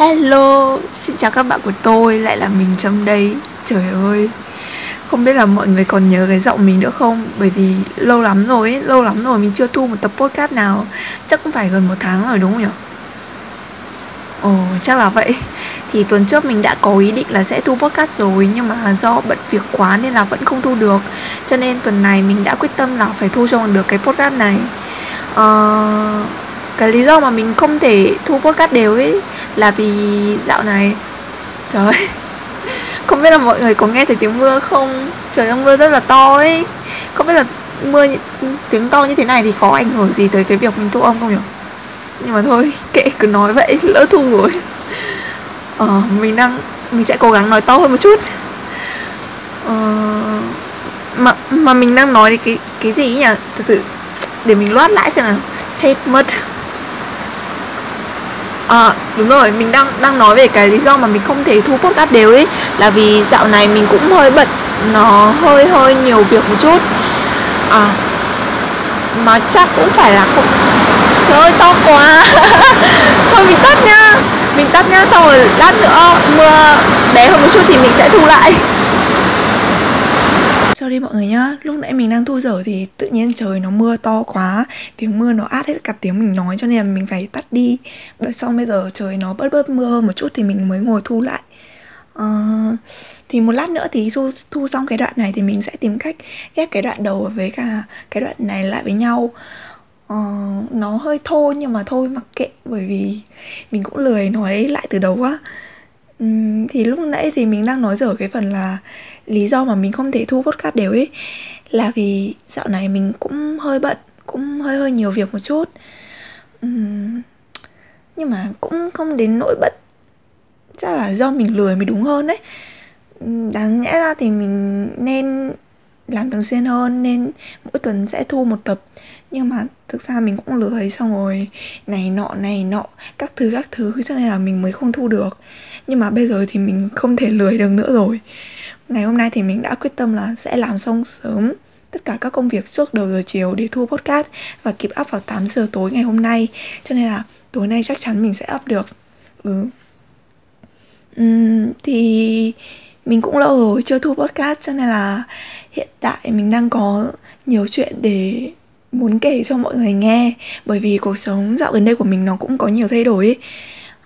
Hello, xin chào các bạn của tôi, lại là mình Trâm đây. Trời ơi, không biết là mọi người còn nhớ cái giọng mình nữa không? Bởi vì lâu lắm rồi ấy, lâu lắm rồi mình chưa thu một tập podcast nào. Chắc cũng phải gần một tháng rồi đúng không nhỉ? Ồ, chắc là vậy. Thì tuần trước mình đã có ý định là sẽ thu podcast rồi Nhưng mà do bận việc quá nên là vẫn không thu được. Cho nên tuần này mình đã quyết tâm là phải thu cho được cái podcast này. Ờ... Uh cái lý do mà mình không thể thu podcast đều ấy là vì dạo này trời ơi không biết là mọi người có nghe thấy tiếng mưa không? Trời đang mưa rất là to ấy. Không biết là mưa tiếng to như thế này thì có ảnh hưởng gì tới cái việc mình thu âm không nhỉ? Nhưng mà thôi kệ cứ nói vậy lỡ thu rồi. Ờ mình đang mình sẽ cố gắng nói to hơn một chút. Ờ, mà mà mình đang nói cái cái gì nhỉ? Từ từ để mình loát lại xem nào. Chết mất. À, đúng rồi, mình đang đang nói về cái lý do mà mình không thể thu podcast đều ấy là vì dạo này mình cũng hơi bận, nó hơi hơi nhiều việc một chút. À, mà chắc cũng phải là không Trời ơi to quá. Thôi mình tắt nha. Mình tắt nha xong rồi lát nữa mưa bé hơn một chút thì mình sẽ thu lại. Sorry mọi người nhá. Lúc nãy mình đang thu dở thì tự nhiên trời nó mưa to quá. Tiếng mưa nó át hết cả tiếng mình nói cho nên là mình phải tắt đi. Xong bây giờ trời nó bớt bớt mưa hơn một chút thì mình mới ngồi thu lại. Uh, Thì một lát nữa thì thu, thu xong cái đoạn này thì mình sẽ tìm cách ghép cái đoạn đầu với cả cái đoạn này lại với nhau. Uh, Nó hơi thô nhưng mà thôi mặc kệ bởi vì mình cũng lười nói lại từ đầu quá um, Thì lúc nãy thì mình đang nói dở cái phần là lý do mà mình không thể thu podcast đều ấy là vì dạo này mình cũng hơi bận cũng hơi hơi nhiều việc một chút. Uhm, nhưng mà cũng không đến nỗi bận chắc là do mình lười mới đúng hơn đấy. Đáng nhẽ ra thì mình nên làm thường xuyên hơn nên mỗi tuần sẽ thu một tập. Nhưng mà thực ra mình cũng lười xong rồi này nọ này nọ các thứ các thứ cho nên là mình mới không thu được. Nhưng mà bây giờ thì mình không thể lười được nữa rồi. Ngày hôm nay thì mình đã quyết tâm là sẽ làm xong sớm tất cả các công việc trước đầu giờ chiều để thu podcast và kịp up vào 8 giờ tối ngày hôm nay cho nên là tối nay chắc chắn mình sẽ up được ừ. Uhm, thì mình cũng lâu rồi chưa thu podcast cho nên là hiện tại mình đang có nhiều chuyện để muốn kể cho mọi người nghe bởi vì cuộc sống dạo gần đây của mình nó cũng có nhiều thay đổi ấy.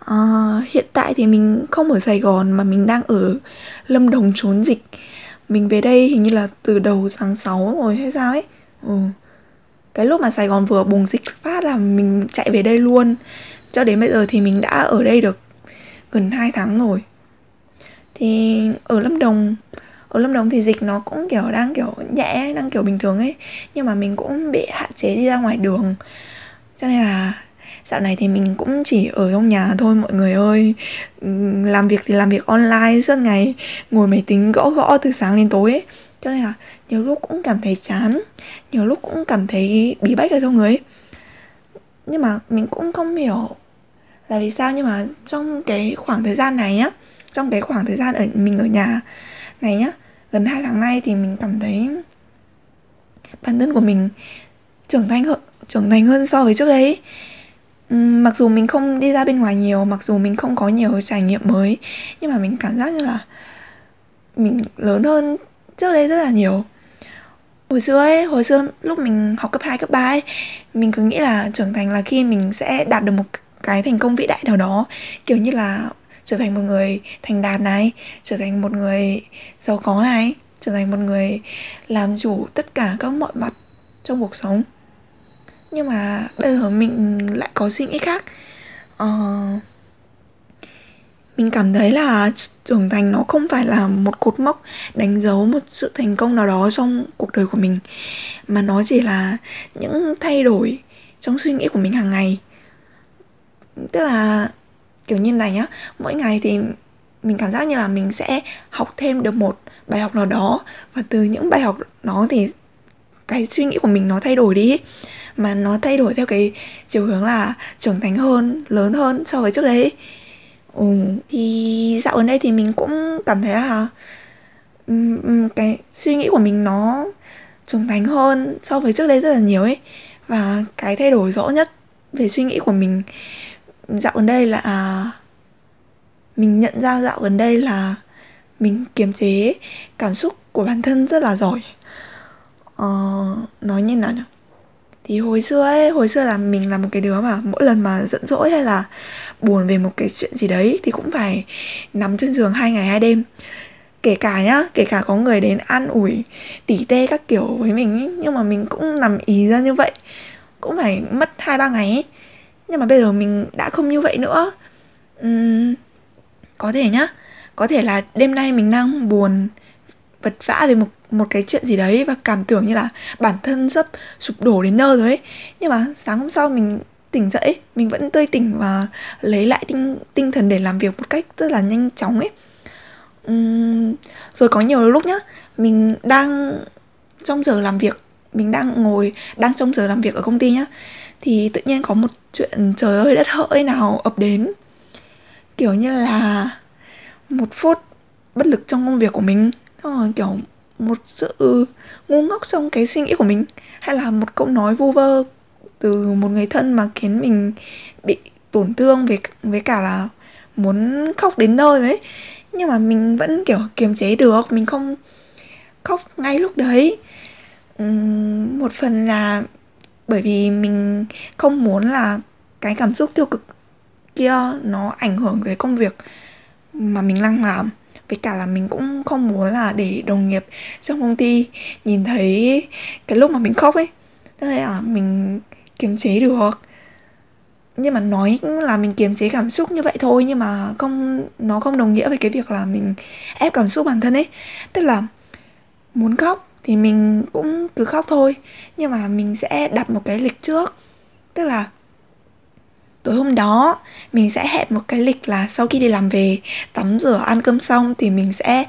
À, hiện tại thì mình không ở Sài Gòn mà mình đang ở Lâm Đồng trốn dịch. Mình về đây hình như là từ đầu tháng 6 rồi hay sao ấy. Ừ. Cái lúc mà Sài Gòn vừa bùng dịch phát là mình chạy về đây luôn. Cho đến bây giờ thì mình đã ở đây được gần 2 tháng rồi. Thì ở Lâm Đồng ở Lâm Đồng thì dịch nó cũng kiểu đang kiểu nhẹ, đang kiểu bình thường ấy. Nhưng mà mình cũng bị hạn chế đi ra ngoài đường. Cho nên là dạo này thì mình cũng chỉ ở trong nhà thôi, mọi người ơi làm việc thì làm việc online, suốt ngày ngồi máy tính gõ gõ từ sáng đến tối ấy. cho nên là nhiều lúc cũng cảm thấy chán, nhiều lúc cũng cảm thấy bí bách ở trong người ấy. nhưng mà mình cũng không hiểu là vì sao, nhưng mà trong cái khoảng thời gian này nhá, trong cái khoảng thời gian ở, mình ở nhà này nhá, gần hai tháng nay thì mình cảm thấy bản thân của mình trưởng thành hơn, trưởng thành hơn so với trước đấy mặc dù mình không đi ra bên ngoài nhiều mặc dù mình không có nhiều trải nghiệm mới nhưng mà mình cảm giác như là mình lớn hơn trước đây rất là nhiều. Hồi xưa ấy hồi xưa lúc mình học cấp 2, cấp 3 ấy mình cứ nghĩ là trưởng thành là khi mình sẽ đạt được một cái thành công vĩ đại nào đó kiểu như là trở thành một người thành đạt này trở thành một người giàu có này trở thành một người làm chủ tất cả các mọi mặt trong cuộc sống nhưng mà bây giờ mình lại có suy nghĩ khác. Uh, mình cảm thấy là trưởng thành nó không phải là một cột mốc đánh dấu một sự thành công nào đó trong cuộc đời của mình mà nó chỉ là những thay đổi trong suy nghĩ của mình hàng ngày. Tức là kiểu như này nhá mỗi ngày thì mình cảm giác như là mình sẽ học thêm được một bài học nào đó và từ những bài học đó thì cái suy nghĩ của mình nó thay đổi đi mà nó thay đổi theo cái chiều hướng là trưởng thành hơn lớn hơn so với trước đấy. Ừ, thì dạo gần đây thì mình cũng cảm thấy là cái suy nghĩ của mình nó trưởng thành hơn so với trước đây rất là nhiều ấy. Và cái thay đổi rõ nhất về suy nghĩ của mình dạo gần đây là à, mình nhận ra dạo gần đây là mình kiềm chế cảm xúc của bản thân rất là giỏi. Ờ, nói như nào nhỉ? Thì hồi xưa ấy hồi xưa là mình là một cái đứa mà mỗi lần mà giận dỗi hay là buồn về một cái chuyện gì đấy thì cũng phải nằm trên giường hai ngày hai đêm kể cả nhá kể cả có người đến an ủi tỉ tê các kiểu với mình ấy, nhưng mà mình cũng nằm ý ra như vậy cũng phải mất hai ba ngày ấy. nhưng mà bây giờ mình đã không như vậy nữa uhm, có thể nhá có thể là đêm nay mình đang buồn vật vã về một một cái chuyện gì đấy và cảm tưởng như là bản thân sắp sụp đổ đến nơi rồi ấy. Nhưng mà sáng hôm sau mình tỉnh dậy mình vẫn tươi tỉnh và lấy lại tinh tinh thần để làm việc một cách rất là nhanh chóng ấy. Uhm, rồi có nhiều lúc nhá mình đang trong giờ làm việc mình đang ngồi đang trong giờ làm việc ở công ty nhá thì tự nhiên có một chuyện trời ơi đất hỡi nào ập đến. Kiểu như là một phút bất lực trong công việc của mình. Rồi kiểu một sự ngu ngốc trong cái suy nghĩ của mình hay là một câu nói vu vơ từ một người thân mà khiến mình bị tổn thương với với cả là muốn khóc đến nơi đấy. Nhưng mà mình vẫn kiểu kiềm chế được mình không khóc ngay lúc đấy. Uhm, một phần là bởi vì mình không muốn là cái cảm xúc tiêu cực kia nó ảnh hưởng tới công việc mà mình đang làm với cả là mình cũng không muốn là để đồng nghiệp trong công ty nhìn thấy cái lúc mà mình khóc ấy. Tức là à, mình kiềm chế được. Nhưng mà nói là mình kiềm chế cảm xúc như vậy thôi, nhưng mà không, nó không đồng nghĩa với cái việc là mình ép cảm xúc bản thân ấy. Tức là muốn khóc thì mình cũng cứ khóc thôi, nhưng mà mình sẽ đặt một cái lịch trước. Tức là tối hôm đó mình sẽ hẹn một cái lịch là sau khi đi làm về tắm rửa ăn cơm xong thì mình sẽ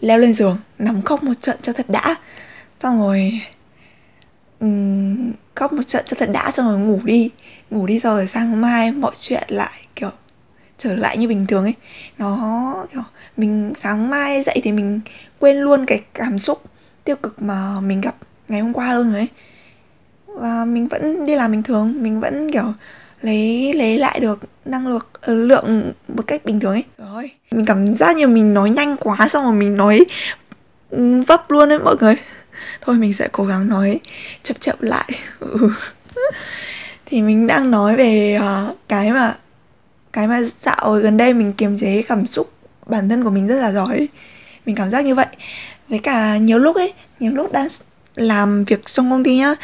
leo lên giường nằm khóc một trận cho thật đã. Xong rồi um, khóc một trận cho thật đã xong rồi ngủ đi. Ngủ đi rồi sang mai mọi chuyện lại kiểu trở lại như bình thường ấy. Nó kiểu mình sáng mai dậy thì mình quên luôn cái cảm xúc tiêu cực mà mình gặp ngày hôm qua luôn rồi ấy. Và mình vẫn đi làm bình thường mình vẫn kiểu lấy lấy lại được năng lượng ờ, lượng một cách bình thường ấy. Rồi mình cảm giác như mình nói nhanh quá xong rồi mình nói vấp luôn đấy mọi người. Thôi mình sẽ cố gắng nói chậm chậm lại. Ừ. Thì mình đang nói về uh, cái mà cái mà dạo gần đây mình kiềm chế cảm xúc bản thân của mình rất là giỏi mình cảm giác như vậy. Với cả nhiều lúc ấy nhiều lúc đang làm việc trong công ty nhá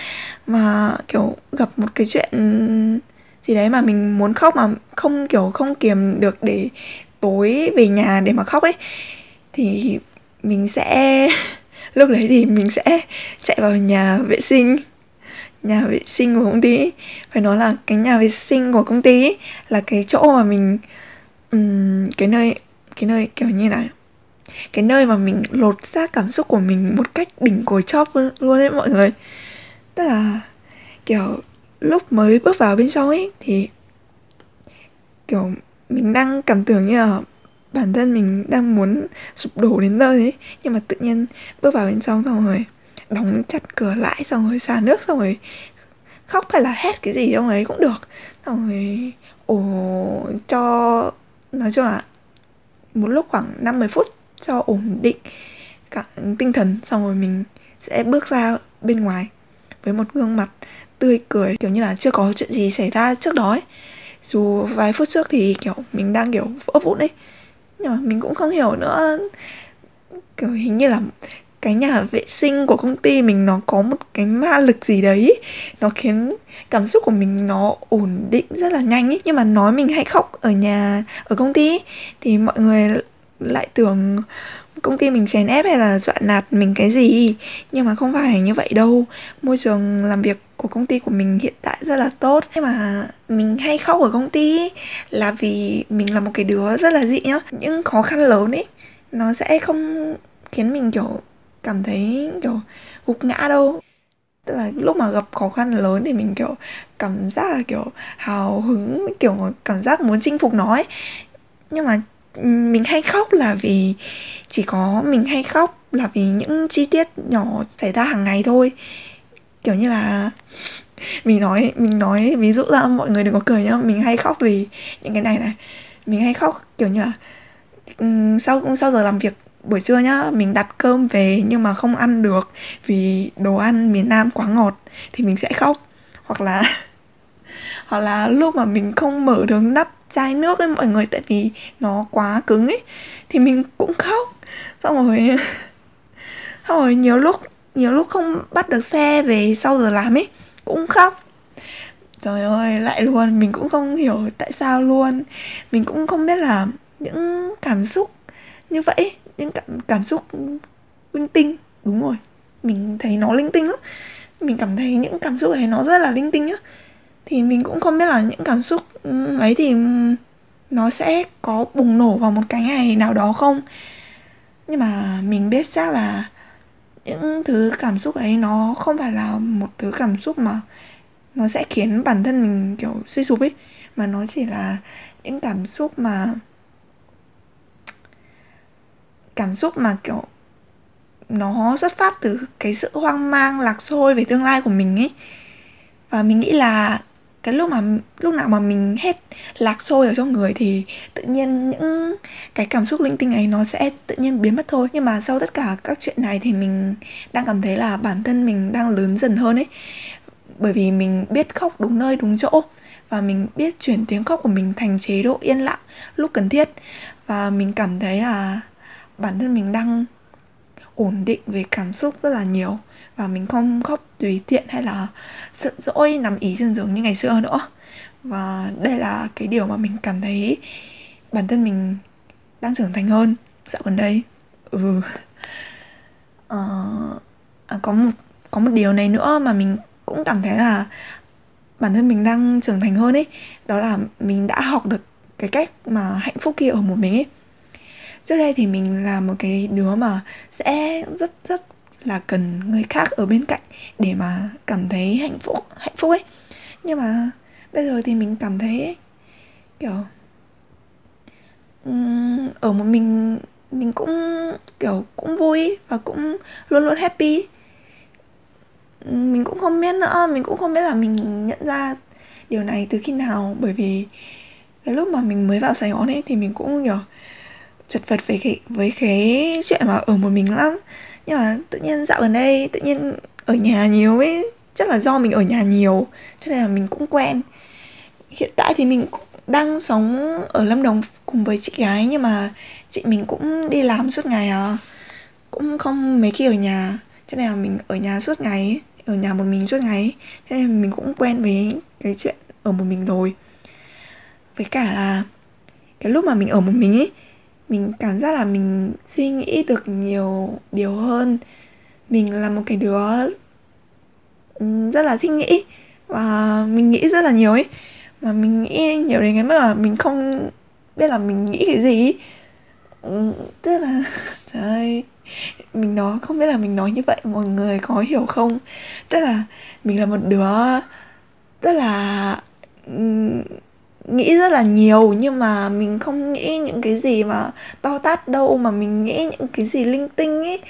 mà kiểu gặp một cái chuyện gì đấy mà mình muốn khóc mà không kiểu không kiềm được để tối về nhà để mà khóc ấy thì mình sẽ lúc đấy thì mình sẽ chạy vào nhà vệ sinh nhà vệ sinh của công ty phải nói là cái nhà vệ sinh của công ty là cái chỗ mà mình um, cái nơi cái nơi kiểu như là cái nơi mà mình lột ra cảm xúc của mình một cách đỉnh cồi chóp luôn đấy mọi người. Tức là kiểu lúc mới bước vào bên trong ấy, thì, kiểu, mình đang cảm tưởng như là bản thân mình đang muốn sụp đổ đến nơi ấy, nhưng mà tự nhiên bước vào bên trong xong rồi, đóng chặt cửa lại xong rồi xả nước xong rồi, khóc hay là hét cái gì trong ấy cũng được. Xong rồi, ồ, cho, nói chung là một lúc khoảng 50 phút cho ổn định cả tinh thần, xong rồi mình sẽ bước ra bên ngoài với một gương mặt tươi cười, kiểu như là chưa có chuyện gì xảy ra trước đó ấy. Dù vài phút trước thì, kiểu, mình đang, kiểu vỡ vụn ấy. Nhưng mà mình cũng không hiểu nữa. Kiểu hình như là cái nhà vệ sinh của công ty mình nó có một cái ma lực gì đấy. Nó khiến cảm xúc của mình nó ổn định rất là nhanh ấy. Nhưng mà nói mình hay khóc ở nhà, ở công ty thì mọi người lại tưởng công ty mình chèn ép hay là dọa nạt mình cái gì? Nhưng mà không phải như vậy đâu. Môi trường làm việc của công ty của mình hiện tại rất là tốt. Nhưng mà mình hay khóc ở công ty là vì mình là một cái đứa rất là dị nhá. Những khó khăn lớn ấy nó sẽ không khiến mình, kiểu, cảm thấy, kiểu, gục ngã đâu. Tức là lúc mà gặp khó khăn lớn thì mình, kiểu, cảm giác là, kiểu, hào hứng, kiểu, cảm giác muốn chinh phục nó ấy. Nhưng mà mình hay khóc là vì chỉ có mình hay khóc là vì những chi tiết nhỏ xảy ra hàng ngày thôi. Kiểu như là mình nói mình nói ví dụ ra mọi người đừng có cười nhá, mình hay khóc vì những cái này này. Mình hay khóc kiểu như là sau sau giờ làm việc buổi trưa nhá, mình đặt cơm về nhưng mà không ăn được vì đồ ăn miền Nam quá ngọt thì mình sẽ khóc. Hoặc là hoặc là lúc mà mình không mở được nắp chai nước ấy mọi người tại vì nó quá cứng ấy thì mình cũng khóc. Xong rồi xong rồi nhiều lúc nhiều lúc không bắt được xe về sau giờ làm ấy cũng khóc. Trời ơi lại luôn mình cũng không hiểu tại sao luôn. Mình cũng không biết là những cảm xúc như vậy những cảm, cảm xúc linh tinh. Đúng rồi mình thấy nó linh tinh lắm. Mình cảm thấy những cảm xúc ấy nó rất là linh tinh nhá. Thì mình cũng không biết là những cảm xúc ấy thì nó sẽ có bùng nổ vào một cái ngày nào đó không? Nhưng mà mình biết chắc là những thứ cảm xúc ấy nó không phải là một thứ cảm xúc mà nó sẽ khiến bản thân mình, kiểu, suy sụp ấy. Mà nó chỉ là những cảm xúc mà, cảm xúc mà, kiểu, nó xuất phát từ cái sự hoang mang, lạc sôi về tương lai của mình ấy. Và mình nghĩ là cái lúc mà, lúc nào mà mình hết lạc xôi ở trong người thì tự nhiên những cái cảm xúc linh tinh ấy nó sẽ tự nhiên biến mất thôi. Nhưng mà sau tất cả các chuyện này thì mình đang cảm thấy là bản thân mình đang lớn dần hơn ấy. Bởi vì mình biết khóc đúng nơi, đúng chỗ và mình biết chuyển tiếng khóc của mình thành chế độ yên lặng lúc cần thiết. Và mình cảm thấy là bản thân mình đang ổn định về cảm xúc rất là nhiều và mình không khóc tùy tiện hay là giận dỗi nằm ý trên giường như ngày xưa nữa. Và đây là cái điều mà mình cảm thấy bản thân mình đang trưởng thành hơn dạo gần đây. Ừ. À, à, có một có một điều này nữa mà mình cũng cảm thấy là bản thân mình đang trưởng thành hơn ấy. Đó là mình đã học được cái cách mà hạnh phúc kia ở một mình ấy. Trước đây thì mình là một cái đứa mà sẽ rất rất là cần người khác ở bên cạnh để mà cảm thấy hạnh phúc hạnh phúc ấy. Nhưng mà bây giờ thì mình cảm thấy ấy, kiểu ở một mình mình cũng kiểu cũng vui và cũng luôn luôn happy. Mình cũng không biết nữa mình cũng không biết là mình nhận ra điều này từ khi nào. Bởi vì cái lúc mà mình mới vào sài gòn ấy thì mình cũng kiểu chật vật với cái với cái chuyện mà ở một mình lắm nhưng mà tự nhiên dạo gần đây tự nhiên ở nhà nhiều ấy, chắc là do mình ở nhà nhiều, cho nên là mình cũng quen. Hiện tại thì mình đang sống ở lâm đồng cùng với chị gái, nhưng mà chị mình cũng đi làm suốt ngày à. Cũng không mấy khi ở nhà, cho nên là mình ở nhà suốt ngày ở nhà một mình suốt ngày cho nên mình cũng quen với cái chuyện ở một mình rồi. Với cả là cái lúc mà mình ở một mình ấy mình cảm giác là mình suy nghĩ được nhiều điều hơn. Mình là một cái đứa ừ, rất là thích nghĩ và mình nghĩ rất là nhiều ấy. Mà mình nghĩ nhiều đến cái mức mà mình không biết là mình nghĩ cái gì ừ, tức là trời ơi mình nói, không biết là mình nói như vậy, mọi người có hiểu không? Tức là mình là một đứa rất là ừ, nghĩ rất là nhiều, nhưng mà mình không nghĩ những cái gì mà to tát đâu, mà mình nghĩ những cái gì linh tinh ấy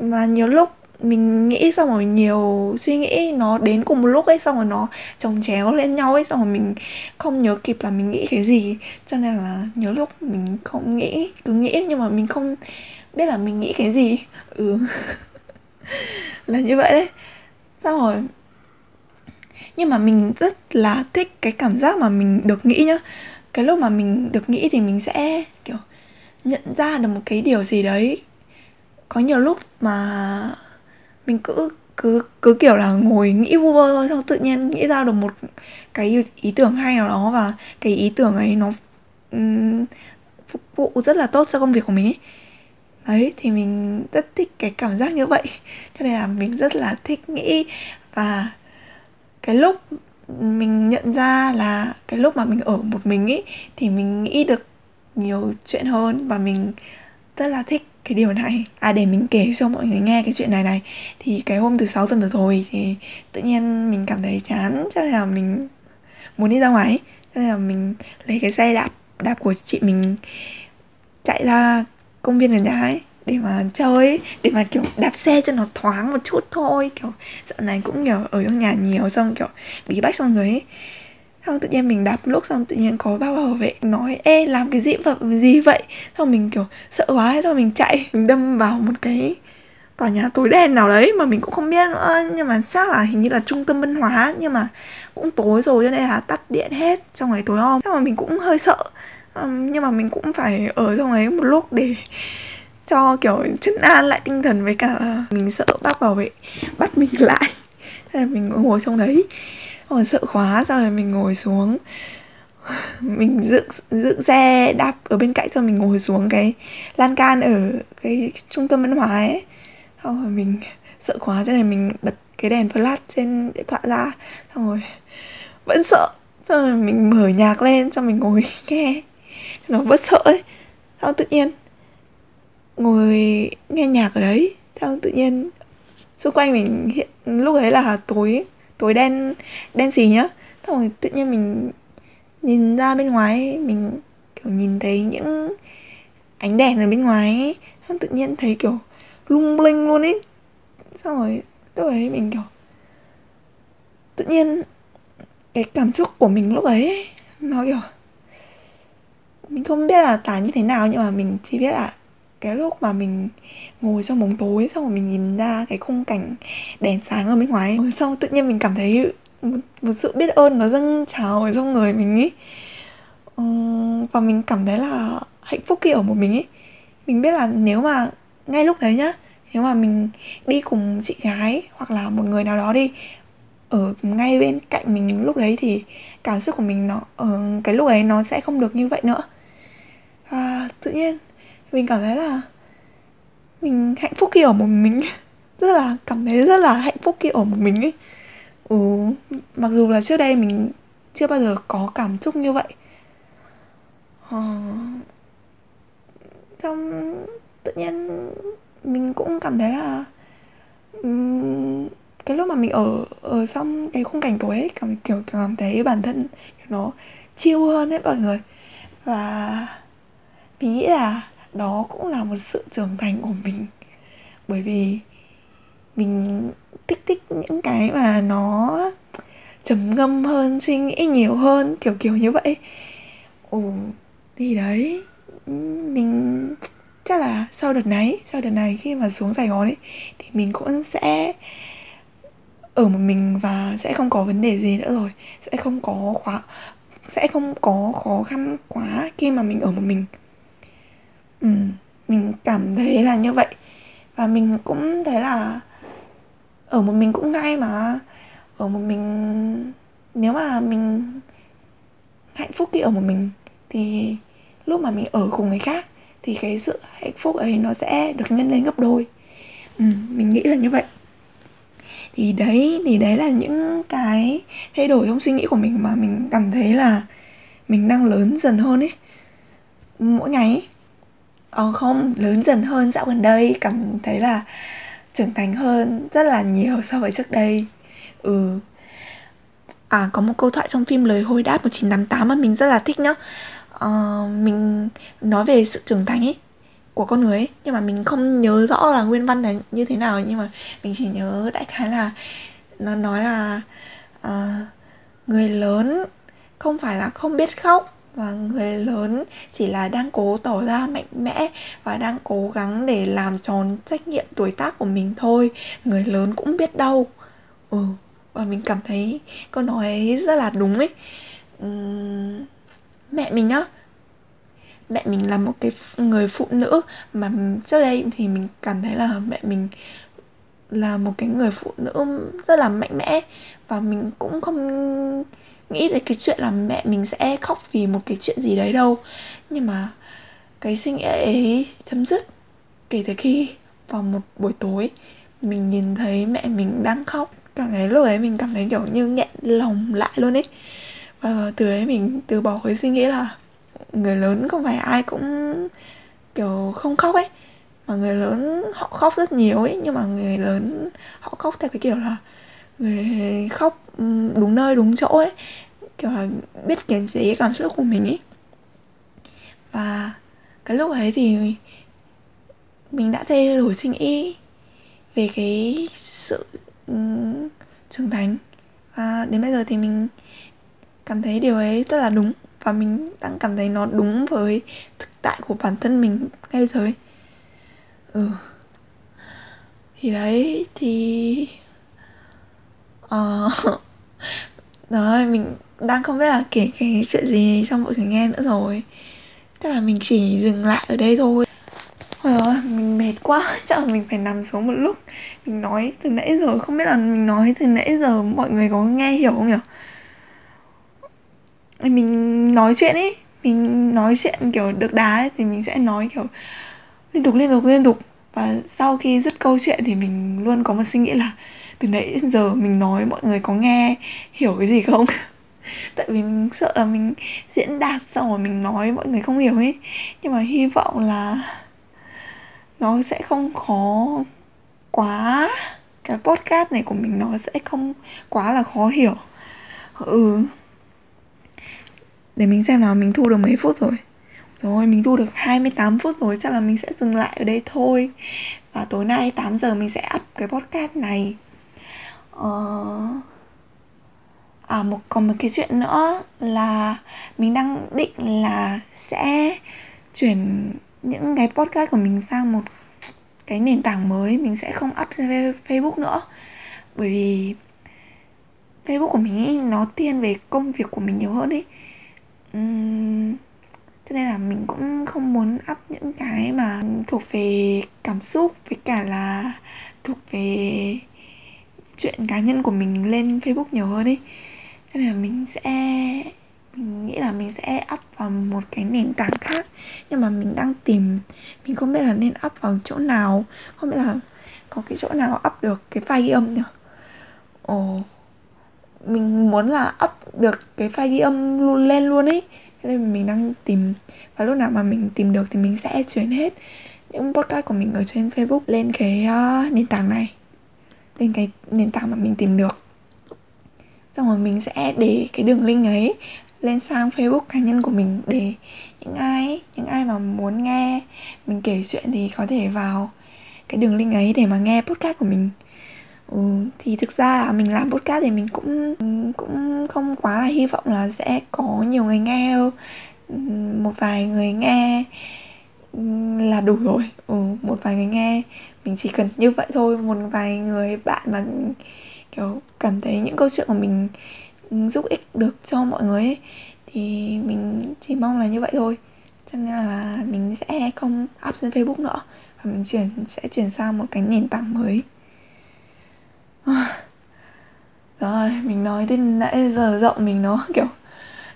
mà nhiều lúc mình nghĩ xong rồi nhiều suy nghĩ nó đến cùng một lúc ấy, xong rồi nó chồng chéo lên nhau ấy, xong rồi mình không nhớ kịp là mình nghĩ cái gì. Cho nên là nhiều lúc mình không nghĩ, cứ nghĩ nhưng mà mình không biết là mình nghĩ cái gì. Ừ. Là như vậy đấy. Xong rồi nhưng mà mình rất là thích cái cảm giác mà mình được nghĩ nhá. Cái lúc mà mình được nghĩ thì mình sẽ kiểu nhận ra được một cái điều gì đấy. Có nhiều lúc mà mình cứ cứ cứ kiểu là ngồi nghĩ vu vơ thôi xong tự nhiên nghĩ ra được một cái ý tưởng hay nào đó và cái ý tưởng ấy nó um, phục vụ rất là tốt cho công việc của mình ấy. Đấy thì mình rất thích cái cảm giác như vậy. Cho nên là mình rất là thích nghĩ và cái lúc mình nhận ra là cái lúc mà mình ở một mình ý, thì mình nghĩ được nhiều chuyện hơn và mình rất là thích cái điều này. À để mình kể cho mọi người nghe cái chuyện này này. Thì cái hôm thứ sáu tuần vừa rồi thì tự nhiên mình cảm thấy chán cho nên là mình muốn đi ra ngoài cho nên là mình lấy cái xe đạp đạp của chị mình chạy ra công viên gần nhà ấy để mà chơi, để mà, kiểu, đạp xe cho nó thoáng một chút thôi, kiểu, dạo này cũng, kiểu, ở trong nhà nhiều, xong, kiểu bí bách xong rồi ấy. Xong tự nhiên mình đạp lúc xong tự nhiên có bác bảo vệ nói, ê, làm cái gì vật gì vậy? Xong mình, kiểu, sợ quá, xong mình chạy, mình đâm vào một cái tòa nhà tối đen nào đấy mà mình cũng không biết nữa. Nhưng mà chắc là hình như là trung tâm văn hóa, nhưng mà cũng tối rồi cho nên là tắt điện hết trong ngày tối om. Nhưng mà mình cũng hơi sợ. Nhưng mà mình cũng phải ở trong ấy một lúc để cho, kiểu chân an lại tinh thần với cả mình sợ bác bảo vệ, bắt mình lại. Thế là mình ngồi trong đấy. Rồi sợ khóa sau rồi mình ngồi xuống. Mình dựng dựng xe đạp ở bên cạnh cho mình ngồi xuống cái lan can ở cái trung tâm văn hóa ấy. Xong rồi mình sợ quá cho nên mình bật cái đèn flash trên điện thoại ra. Xong rồi vẫn sợ. Xong rồi mình mở nhạc lên cho mình ngồi nghe. Nó bất sợ ấy. Xong tự nhiên ngồi nghe nhạc ở đấy. Xong tự nhiên, xung quanh mình hiện, lúc ấy là tối tối đen đen xì nhá. Xong rồi tự nhiên mình nhìn ra bên ngoài, mình kiểu nhìn thấy những ánh đèn ở bên ngoài ấy. Xong tự nhiên thấy kiểu lung linh luôn ấy. Xong rồi lúc ấy mình kiểu tự nhiên cái cảm xúc của mình lúc ấy, nó kiểu, mình không biết là tả như thế nào nhưng mà mình chỉ biết là cái lúc mà mình ngồi trong bóng tối xong rồi mình nhìn ra cái khung cảnh đèn sáng ở bên ngoài rồi xong tự nhiên mình cảm thấy một, một sự biết ơn nó dâng trào ở trong người mình ý ờ, và mình cảm thấy là hạnh phúc khi ở một mình ấy. Mình biết là nếu mà ngay lúc đấy nhá nếu mà mình đi cùng chị gái hoặc là một người nào đó đi ở ngay bên cạnh mình lúc đấy thì cảm xúc của mình nó ở cái lúc ấy nó sẽ không được như vậy nữa. Và tự nhiên mình cảm thấy là mình hạnh phúc khi ở một mình rất là cảm thấy rất là hạnh phúc khi ở một mình ấy. Ừ, mặc dù là trước đây mình chưa bao giờ có cảm xúc như vậy. Ờ, trong tự nhiên mình cũng cảm thấy là um, cái lúc mà mình ở ở xong cái khung cảnh tối ấy cảm kiểu cảm thấy bản thân nó chiêu hơn đấy mọi người. Và mình nghĩ là đó cũng là một sự trưởng thành của mình. Bởi vì mình thích thích những cái mà nó trầm ngâm hơn, suy nghĩ nhiều hơn, kiểu kiểu như vậy. Ồ, thì đấy, mình chắc là sau đợt này, sau đợt này khi mà xuống sài gòn ấy, thì mình cũng sẽ ở một mình và sẽ không có vấn đề gì nữa rồi. Sẽ không có khóa, sẽ không có khó khăn quá khi mà mình ở một mình ừ, mình cảm thấy là như vậy. Và mình cũng thấy là ở một mình cũng hay mà. Ở một mình nếu mà mình hạnh phúc khi ở một mình. Thì lúc mà mình ở cùng người khác thì cái sự hạnh phúc ấy nó sẽ được nhân lên gấp đôi. Ừ, mình nghĩ là như vậy. Thì đấy thì đấy là những cái thay đổi trong suy nghĩ của mình mà mình cảm thấy là mình đang lớn dần hơn ấy. Mỗi ngày ấy. Ờ không, lớn dần hơn dạo gần đây Cảm thấy là trưởng thành hơn rất là nhiều so với trước đây. Ừ. À có một câu thoại trong phim Lời hồi đáp 1988 mà mình rất là thích nhá. Uh, Mình nói về sự trưởng thành ấy của con người ấy nhưng mà mình không nhớ rõ là nguyên văn là như thế nào nhưng mà mình chỉ nhớ đại khái là nó nói là uh, người lớn không phải là không biết khóc và người lớn chỉ là đang cố tỏ ra mạnh mẽ và đang cố gắng để làm tròn trách nhiệm tuổi tác của mình thôi. Người lớn cũng biết đâu ừ và mình cảm thấy câu nói ấy rất là đúng ấy. Uhm, mẹ mình nhá. Mẹ mình là một cái người phụ nữ mà trước đây thì mình cảm thấy là mẹ mình là một cái người phụ nữ rất là mạnh mẽ và mình cũng không nghĩ tới cái chuyện là mẹ mình sẽ khóc vì một cái chuyện gì đấy đâu. Nhưng mà cái suy nghĩ ấy chấm dứt. Kể từ khi vào một buổi tối, mình nhìn thấy mẹ mình đang khóc. Cảm thấy lúc ấy mình cảm thấy kiểu như nghẹn lòng lại luôn ấy. Và từ đấy mình từ bỏ cái suy nghĩ là người lớn không phải ai cũng kiểu không khóc ấy. Mà người lớn họ khóc rất nhiều ấy, nhưng mà người lớn họ khóc theo cái kiểu là người khóc Ừ, đúng nơi đúng chỗ ấy. Kiểu là biết kiềm chế cảm xúc của mình ấy. Và cái lúc ấy thì mình đã thay đổi suy nghĩ về cái sự ừ, trưởng thành. Và đến bây giờ thì mình cảm thấy điều ấy rất là đúng. Và mình đang cảm thấy nó đúng với thực tại của bản thân mình ngay bây giờ ấy. Ừ. Thì đấy thì uh, rồi mình đang không biết là kể cái chuyện gì cho mọi người nghe nữa rồi. Tức là mình chỉ dừng lại ở đây thôi. Ôi ơi, mình mệt quá, chắc là mình phải nằm xuống một lúc. Mình nói từ nãy giờ, không biết là mình nói từ nãy giờ mọi người có nghe hiểu không nhỉ? Mình nói chuyện ấy, mình nói chuyện kiểu được đá ấy, thì mình sẽ nói kiểu liên tục liên tục liên tục. Và sau khi dứt câu chuyện thì mình luôn có một suy nghĩ là từ nãy đến giờ mình nói mọi người có nghe, hiểu cái gì không? tại vì mình sợ là mình diễn đạt xong rồi mình nói mọi người không hiểu ấy. Nhưng mà hy vọng là nó sẽ không khó quá. Cái podcast này của mình nó sẽ không quá là khó hiểu. Ừ. Để mình xem nào, mình thu được mấy phút rồi? Rồi, mình thu được 28 phút rồi, chắc là mình sẽ dừng lại ở đây thôi. Và tối nay 8 giờ mình sẽ up cái podcast này ờ... à một còn một cái chuyện nữa là mình đang định là sẽ chuyển những cái podcast của mình sang một cái nền tảng mới mình sẽ không up trên Facebook nữa. Bởi vì Facebook của mình ý, nó thiên về công việc của mình nhiều hơn ấy uhm, cho nên là mình cũng không muốn up những cái mà thuộc về cảm xúc với cả là thuộc về chuyện cá nhân của mình lên Facebook nhiều hơn ấy. Thế nên là mình sẽ mình nghĩ là mình sẽ up vào một cái nền tảng khác. Nhưng mà mình đang tìm mình không biết là nên up vào chỗ nào không biết là có cái chỗ nào up được cái file ghi âm nhỉ? Ồ mình muốn là up được cái file ghi âm luôn lên luôn ấy. Nên mình đang tìm và lúc nào mà mình tìm được thì mình sẽ chuyển hết những podcast của mình ở trên Facebook lên cái uh, nền tảng này lên cái nền tảng mà mình tìm được. Xong rồi mình sẽ để cái đường link ấy lên sang Facebook cá nhân của mình để những ai những ai mà muốn nghe mình kể chuyện thì có thể vào cái đường link ấy để mà nghe podcast của mình. Ừ, thì thực ra là mình làm podcast thì mình cũng cũng không quá là hy vọng là sẽ có nhiều người nghe đâu. Ừ, một vài người nghe ừ, là đủ rồi. Ừ, một vài người nghe mình chỉ cần như vậy thôi một vài người bạn mà kiểu cảm thấy những câu chuyện của mình giúp ích được cho mọi người ấy, thì mình chỉ mong là như vậy thôi. Cho nên là mình sẽ không up trên facebook nữa và mình chuyển sẽ chuyển sang một cái nền tảng mới. Rồi mình nói đến nãy giờ rộng mình nó kiểu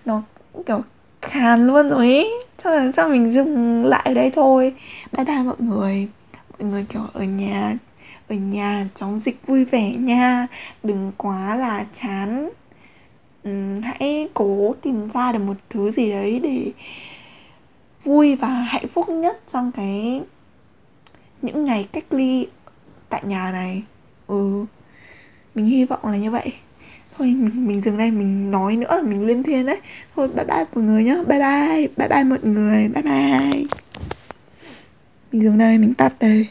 nó kiểu khàn luôn rồi ấy cho là sao mình dừng lại ở đây thôi. Bye bye mọi người mọi người kiểu ở nhà ở nhà chống dịch vui vẻ nha. Đừng quá là chán. Hãy cố tìm ra được một thứ gì đấy để vui và hạnh phúc nhất trong cái những ngày cách ly tại nhà này. Ừ mình hy vọng là như vậy. Thôi mình, mình dừng đây mình nói nữa là mình liên thiên đấy. Thôi bye bye mọi người nhá. Bye bye bye bye mọi người. Bye bye. Mình dừng đây mình tắt đây.